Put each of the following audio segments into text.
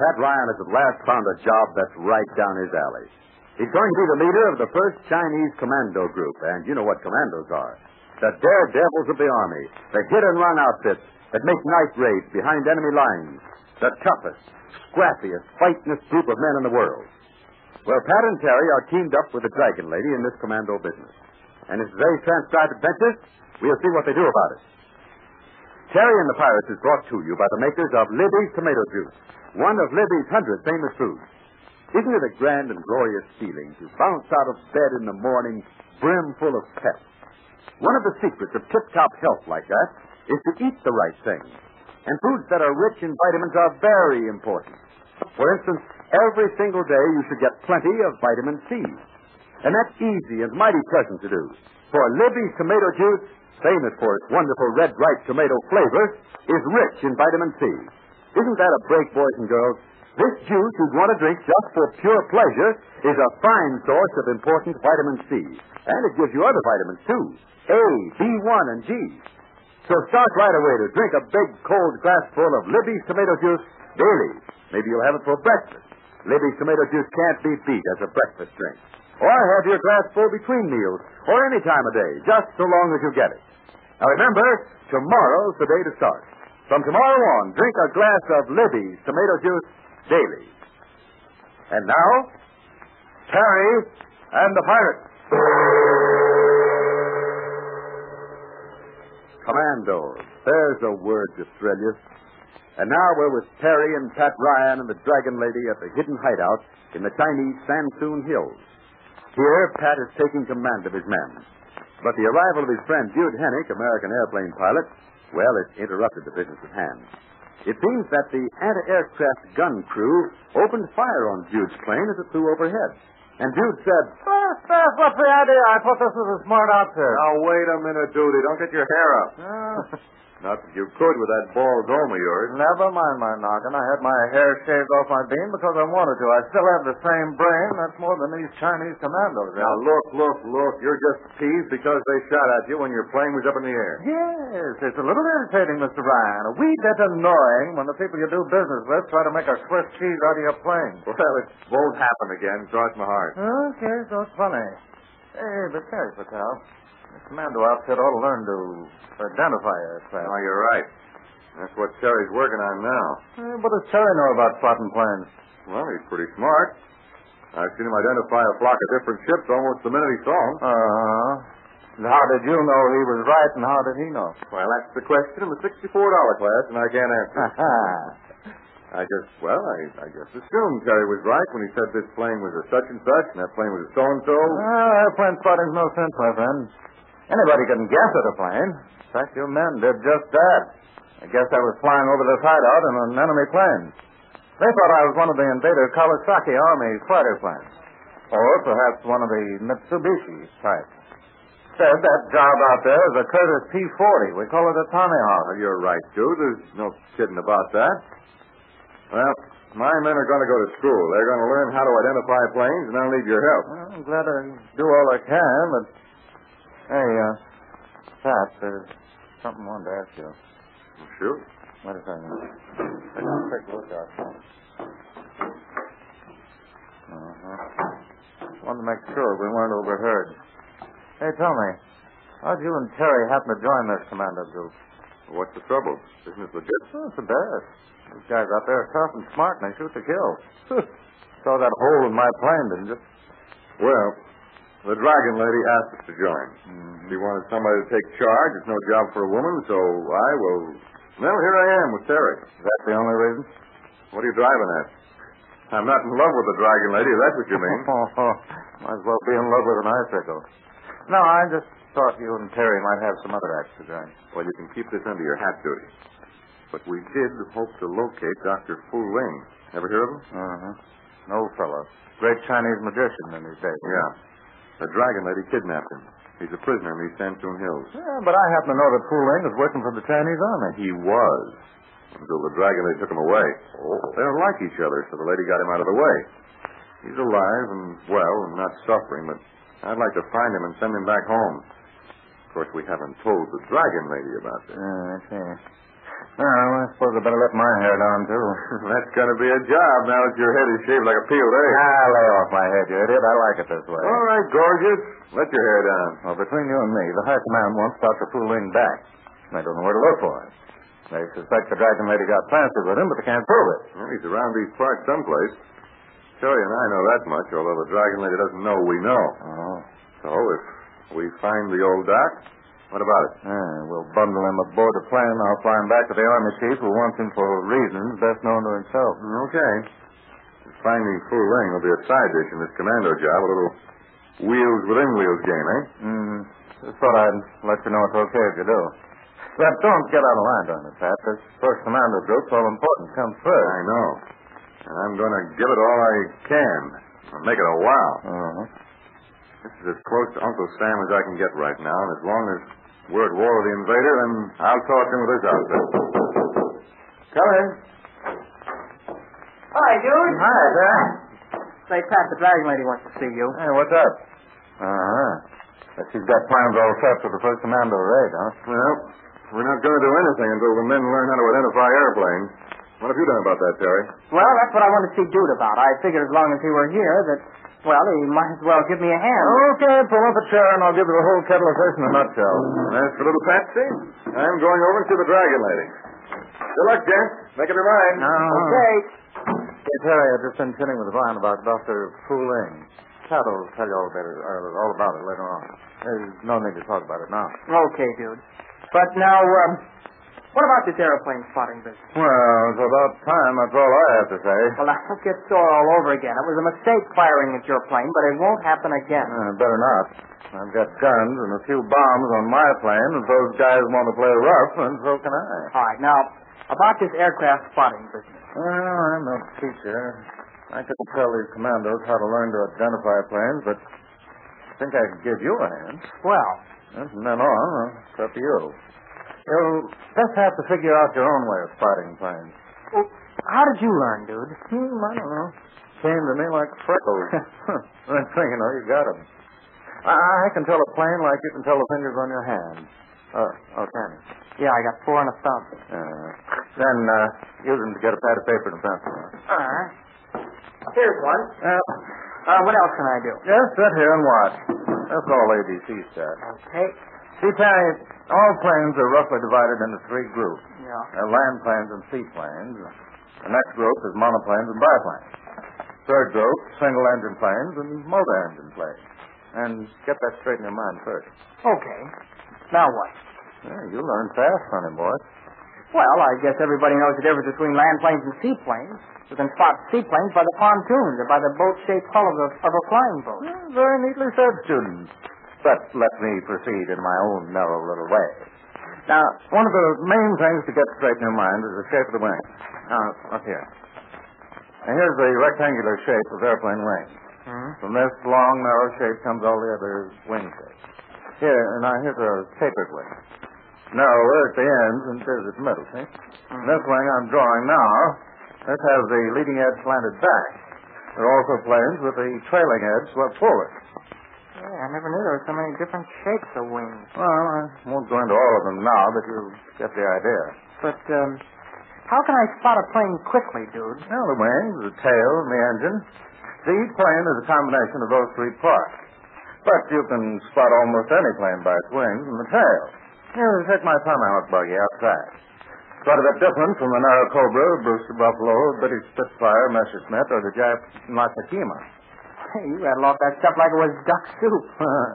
Pat Ryan has at last found a job that's right down his alley. He's going to be the leader of the first Chinese commando group, and you know what commandos are. The daredevils of the Army, the hit and run outfits that make night raids behind enemy lines, the toughest, scrappiest, fightingest group of men in the world. Well, Pat and Terry are teamed up with the Dragon Lady in this commando business. And in today's transcribed adventure, we'll see what they do about it. Terry and the Pirates is brought to you by the makers of Libby's Tomato Juice, one of Libby's hundred famous foods. Isn't it a grand and glorious feeling to bounce out of bed in the morning brimful of pep? One of the secrets of tip-top health like that is to eat the right things. And foods that are rich in vitamins are very important. For instance, every single day you should get plenty of vitamin C. And that's easy and mighty pleasant to do. For Libby's tomato juice, famous for its wonderful red ripe tomato flavor, is rich in vitamin C. Isn't that a break, boys and girls? This juice you'd want to drink just for pure pleasure is a fine source of important vitamin C. And it gives you other vitamins, too. A, B1, and G. So start right away to drink a big cold glassful of Libby's tomato juice daily. Maybe you'll have it for breakfast. Libby's tomato juice can't be beat as a breakfast drink. Or have your glassful between meals, or any time of day, just so long as you get it. Now remember, tomorrow's the day to start. From tomorrow on, drink a glass of Libby's tomato juice daily. And now, Terry and the Pirates. Commandos. There's a word to thrill you. And now we're with Terry and Pat Ryan and the Dragon Lady at the hidden hideout in the Chinese Sansoon Hills. Here, Pat is taking command of his men. But the arrival of his friend Dude Hennick, American airplane pilot, well, it interrupted the business at hand. It seems that the anti-aircraft gun crew opened fire on Dude's plane as it flew overhead. And Jude said, Ah, Steph, what's the idea? I thought this was a smart outfit. Now, wait a minute, Duty. Don't get your hair up. Not that you could with that bald dome of yours. never mind my noggin. I had my hair shaved off my bean because I wanted to. I still have the same brain. That's more than these Chinese commandos Now, look, look, look. You're just teased because they shot at you when your plane was up in the air. Yes, it's a little irritating, Mr. Ryan. A wee bit annoying when the people you do business with try to make a Swiss cheese out of your plane. Well, it won't happen again. Cross my heart. Okay, so it's funny. Hey, but Terry Patel, this commando outfit ought to learn to identify aircraft. No, you're right. That's what Terry's working on now. Eh, what does Terry know about plotting planes? Well, he's pretty smart. I've seen him identify a flock of different ships almost the minute he saw them. Uh-huh. And how did you know he was right, and how did he know? Well, that's the question in the $64 class, and I can't answer. I just, well, I, I just assumed Terry was right when he said this plane was a such and such, and that plane was a so-and-so. Well, airplane spotting's no sense, my friend. Anybody can guess at a plane. In fact, your men did just that. I guess I was flying over this hideout in an enemy plane. They thought I was one of the invader Kawasaki Army fighter planes. Or perhaps one of the Mitsubishi type. Said that job out there is a Curtiss P-40. We call it a Tomahawk. Well, you're right, Dude. There's no kidding about that. Well, my men are going to go to school. They're going to learn how to identify planes, and I'll need your help. Well, I'm glad I do all I can, but... Hey, uh, Pat, there's something I wanted to ask you. Shoot. Wait a second. Take a look out. Uh-huh. Wanted to make sure we weren't overheard. Hey, tell me, how'd you and Terry happen to join this commando group? What's the trouble? Isn't it legit? Oh, it's best. These guys out there are tough and smart, and they shoot to kill. Saw that hole in my plane, didn't you? Well, the Dragon Lady asked us to join. She wanted somebody to take charge. It's no job for a woman, so I will. Well, here I am with Terry. Is that the only reason? What are you driving at? I'm not in love with the Dragon Lady, if that's what you mean. Might as well be in love with an icicle. No, I just thought you and Terry might have some other acts to join. well, you can keep this under your hat duty. But we did hope to locate Dr. Fu Ling. Ever hear of him? Uh-huh. No fellow. Great Chinese magician in his day. Yeah. The Dragon Lady kidnapped him. He's a prisoner in these Santoon Hills. Yeah, but I happen to know that Fu Ling is working for the Chinese army. He was. Until the Dragon Lady took him away. Oh. They don't like each other, so the lady got him out of the way. He's alive and well and not suffering, but I'd like to find him and send him back home. Of course, we haven't told the Dragon Lady about this. Yeah, I see. Well, I suppose I better let my hair down, too. That's going to be a job now that your head is shaved like a peeled egg. Ah, lay off my head, you idiot. I like it this way. All right, gorgeous. Let your hair down. Well, between you and me, the high command wants Dr. Fu Ling back. They don't know where to look for him. They suspect the Dragon Lady got planted with him, but they can't prove it. Well, he's around these parts someplace. Terry and I know that much, although the Dragon Lady doesn't know we know. Oh. So if we find the old doc, what about it? Yeah, we'll bundle him aboard the plane. I'll fly him back to the army chief who wants him for reasons best known to himself. Okay. Finding Fu Ling will be a side dish in this commando job, a little wheels within wheels game, eh? Mm. Just thought I'd let you know it's okay if you do. But don't get out of line on it, Pat. This first commando group's all important. Comes first. I know. And I'm going to give it all I can. I'll make it a wow. Uh-huh. This is as close to Uncle Sam as I can get right now, and as long as we're at war with the invader, and I'll talk to him with this outfit. Come in. Hi, dude. Hi, there. Say, Pat, the Dragon Lady wants to see you. Hey, what's up? Uh-huh. But she's got plans all set for the first commando raid, huh? Well, we're not going to do anything until the men learn how to identify airplanes. What have you done about that, Terry? Well, that's what I wanted to see Dude about. I figured as long as he were here that, well, he might as well give me a hand. Okay, pull up a chair and I'll give you the whole kettle of fish in a nutshell. And as for little Patsy, I'm going over to the Dragon Lady. Good luck, gents. Make up your mind. Uh-huh. Okay. Hey, Terry, I've just been kidding with Vine about Dr. Fu Ling. Pat will tell you all about it, uh, all about it later on. There's no need to talk about it now. Okay, dude. But now, um, what about this airplane spotting business? Well, it's about time. That's all I have to say. Well, now, don't get sore all over again. It was a mistake firing at your plane, but it won't happen again. Uh, better not. I've got guns and a few bombs on my plane. If those guys want to play rough, then so can I. All right, now, about this aircraft spotting business. Well, I'm no teacher. I could tell these commandos how to learn to identify planes, but I think I could give you a hand. Well, from then on, it's up to you. You'll just have to figure out your own way of spotting planes. well, how did you learn, dude? Hmm, I don't know. Came to me like freckles. Next thing you know, you got 'em. I, I can tell a plane like you can tell the fingers on your hand. Oh, oh, can you? Yeah, I got four and a thumb. Uh, then uh, use them to get a pad of paper and a pencil. All right. Here's one. Uh, Uh, what else can I do? just sit here and watch. That's all ABC said. Okay. See, Terry, all planes are roughly divided into three groups. Yeah. Uh, land planes and seaplanes. The next group is monoplanes and biplanes. Third group, single engine planes and motor engine planes. And get that straight in your mind first. Okay. Now what? Yeah, you learn fast, honey boy. Well, I guess everybody knows the difference between land planes and seaplanes. You can spot seaplanes by the pontoons or by the boat-shaped hull of a, of a flying boat. Yeah, very neatly said, student. But let me proceed in my own narrow little way. Now, one of the main things to get straight in your mind is the shape of the wing. Now, look here. Now, here's the rectangular shape of airplane wings. Hmm? From this long, narrow shape comes all the other wing shapes. Here, now here's a tapered wing. Narrower at the ends and bigger at the middle, see? Hmm. This wing I'm drawing now, this has the leading edge slanted back. There are also planes with the trailing edge swept forward. Yeah, I never knew there were so many different shapes of wings. Well, I won't go into all of them now, but you'll get the idea. But, um, how can I spot a plane quickly, dude? Now, the wings, the tail, and the engine. See, each plane is a combination of those three parts. But you can spot almost any plane by its wings and the tail. Yeah, take my Tomahawk buggy outside. It's Quite a bit different from the Airacobra, Brewster Buffalo, British Spitfire, Messerschmitt, or the Jap Masakima. Hey, you rattle off that stuff like it was duck soup. uh,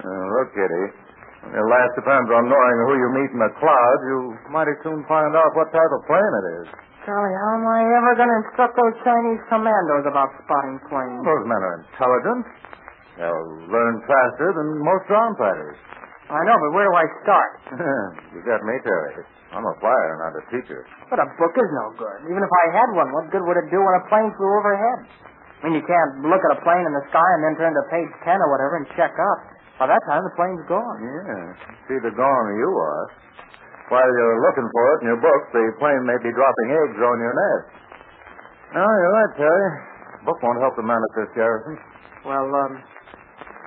look, Kitty. Your last depends on knowing who you meet in the clouds. You mighty soon find out what type of plane it is. Charlie, how am I ever going to instruct those Chinese commandos about spotting planes? Those men are intelligent. They'll learn faster than most ground fighters. I know, but where do I start? you got me, Terry. I'm a flyer, not a teacher. But a book is no good. Even if I had one, what good would it do when a plane flew overhead? I mean, you can't look at a plane in the sky and then turn to page 10 or whatever and check up. By that time, the plane's gone. Yeah, it's either gone or you are. While you're looking for it in your book, the plane may be dropping eggs on your nest. No, you're right, Terry. The book won't help the man at this garrison. Well, um,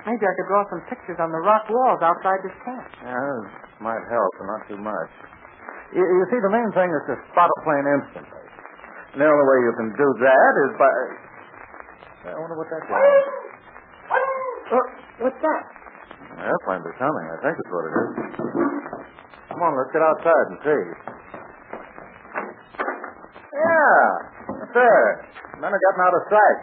maybe I could draw some pictures on the rock walls outside this camp. Yeah, might help, but not too much. You, you see, the main thing is to spot a plane instantly. And the only way you can do that is by. I wonder what that is. Oh, what's that? Airplanes are coming. I think that's what it is. Come on, let's get outside and see. Yeah, up there. Men are getting out of sight.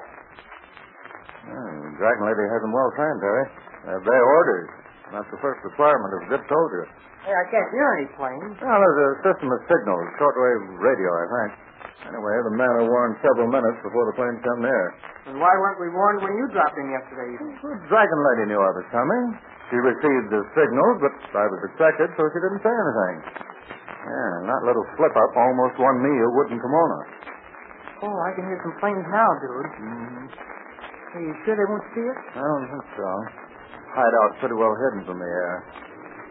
Hmm, Dragon Lady has them well trained, Terry. They have their orders. That's the first requirement of a good soldier. Hey, I can't hear any planes. Well, there's a system of signals, shortwave radio, I think. Anyway, the men are warned several minutes before the planes come near. And why weren't we warned when you dropped in yesterday evening? The Dragon Lady knew I was coming. She received the signals, but I was expected, so she didn't say anything. Yeah, and that little slip-up almost won me a wooden kimono. Oh, I can hear some planes now, dude. Mm-hmm. Are you sure they won't see us? I don't think so. Hideout's pretty well hidden from the air.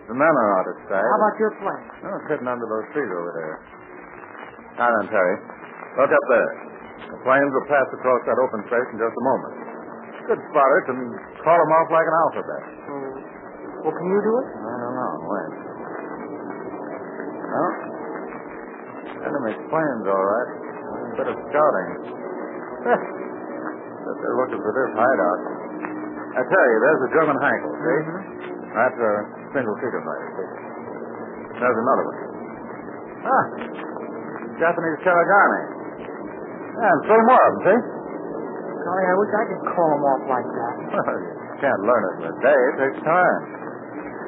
The men are out of sight. How about your plane? Oh, it's hidden under those trees over there. Now then, Terry. Look up there. The planes will pass across that open space in just a moment. Good spotters can call them off like an alphabet. Oh. Well, can you do it? I don't know. Wait. Well, enemy's planes, all right. A bit of scouting. but they're looking for this hideout. I tell you, there's a German Heinkel, see? That's a single-seater fighter, see? There's another one. Ah, Japanese Karagami. Yeah, and three more of them, see? Golly, I wish I could call them off like that. Well, you can't learn it in a day. It takes time.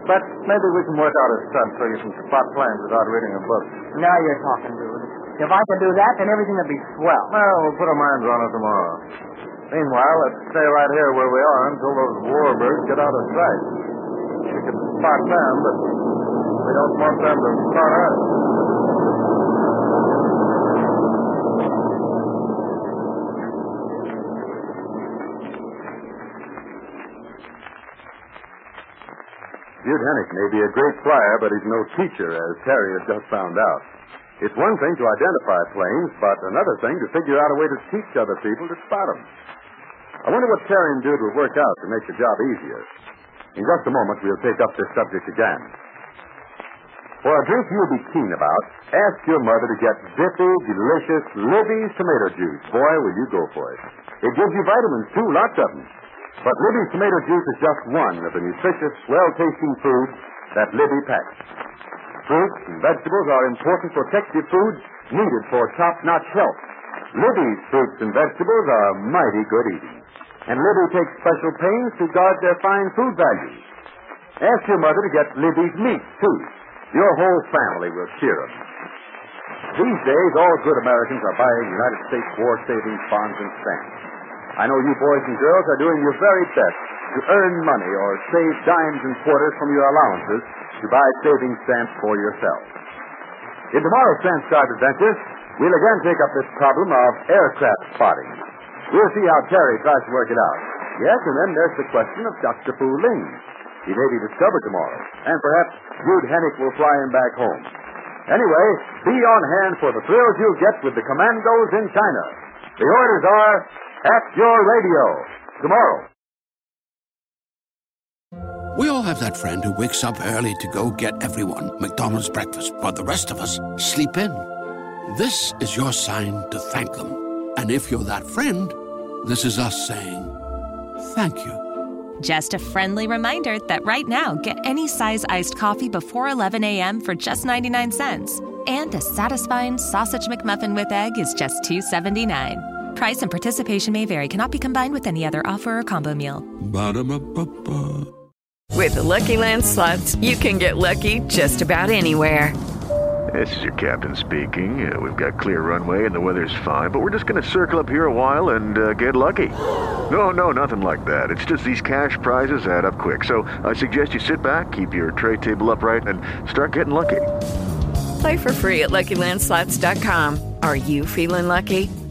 But maybe we can work out a stunt so you can spot planes without reading a book. Now you're talking, dude. If I could do that, then everything would be swell. Well, we'll put our minds on it tomorrow. Meanwhile, let's stay right here where we are until those warbirds get out of sight. We can spot them, but we don't want them to spot us. Dude Hennick may be a great flyer, but he's no teacher, as Terry has just found out. It's one thing to identify planes, but another thing to figure out a way to teach other people to spot them. I wonder what Terry and Dude will work out to make the job easier. In just a moment, we'll take up this subject again. For a drink you'll be keen about, ask your mother to get zippy, delicious Libby's tomato juice. Boy, will you go for it. It gives you vitamins, too, lots of them. But Libby's tomato juice is just one of the nutritious, well-tasting foods that Libby packs. Fruits and vegetables are important protective foods needed for top-notch health. Libby's fruits and vegetables are mighty good eating. And Libby takes special pains to guard their fine food values. Ask your mother to get Libby's meat, too. Your whole family will cheer 'em. These days, all good Americans are buying United States war savings bonds and stamps. I know you boys and girls are doing your very best to earn money or save dimes and quarters from your allowances to buy savings stamps for yourselves. In tomorrow's transcribed adventure, we'll again take up this problem of aircraft spotting. We'll see how Terry tries to work it out. Yes, and then there's the question of Dr. Fu Ling. He may be discovered tomorrow, and perhaps Dude Hennick will fly him back home. Anyway, be on hand for the thrills you'll get with the commandos in China. The orders are at your radio tomorrow. We all have that friend who wakes up early to go get everyone McDonald's breakfast, but the rest of us sleep in. This is your sign to thank them. And if you're that friend, this is us saying thank you. Just a friendly reminder that right now, get any size iced coffee before 11 a.m. for just 99 cents. And a satisfying sausage McMuffin with egg is just $2.79. Price and participation may vary, cannot be combined with any other offer or combo meal. Ba-da-ba-ba-ba. With the Lucky Land slots, you can get lucky just about anywhere. This is your captain speaking. Uh, we've got clear runway and the weather's fine, but we're just going to circle up here a while and uh, get lucky. No, no, nothing like that. It's just these cash prizes add up quick. So I suggest you sit back, keep your tray table upright, and start getting lucky. Play for free at LuckyLandSlots.com. Are you feeling lucky?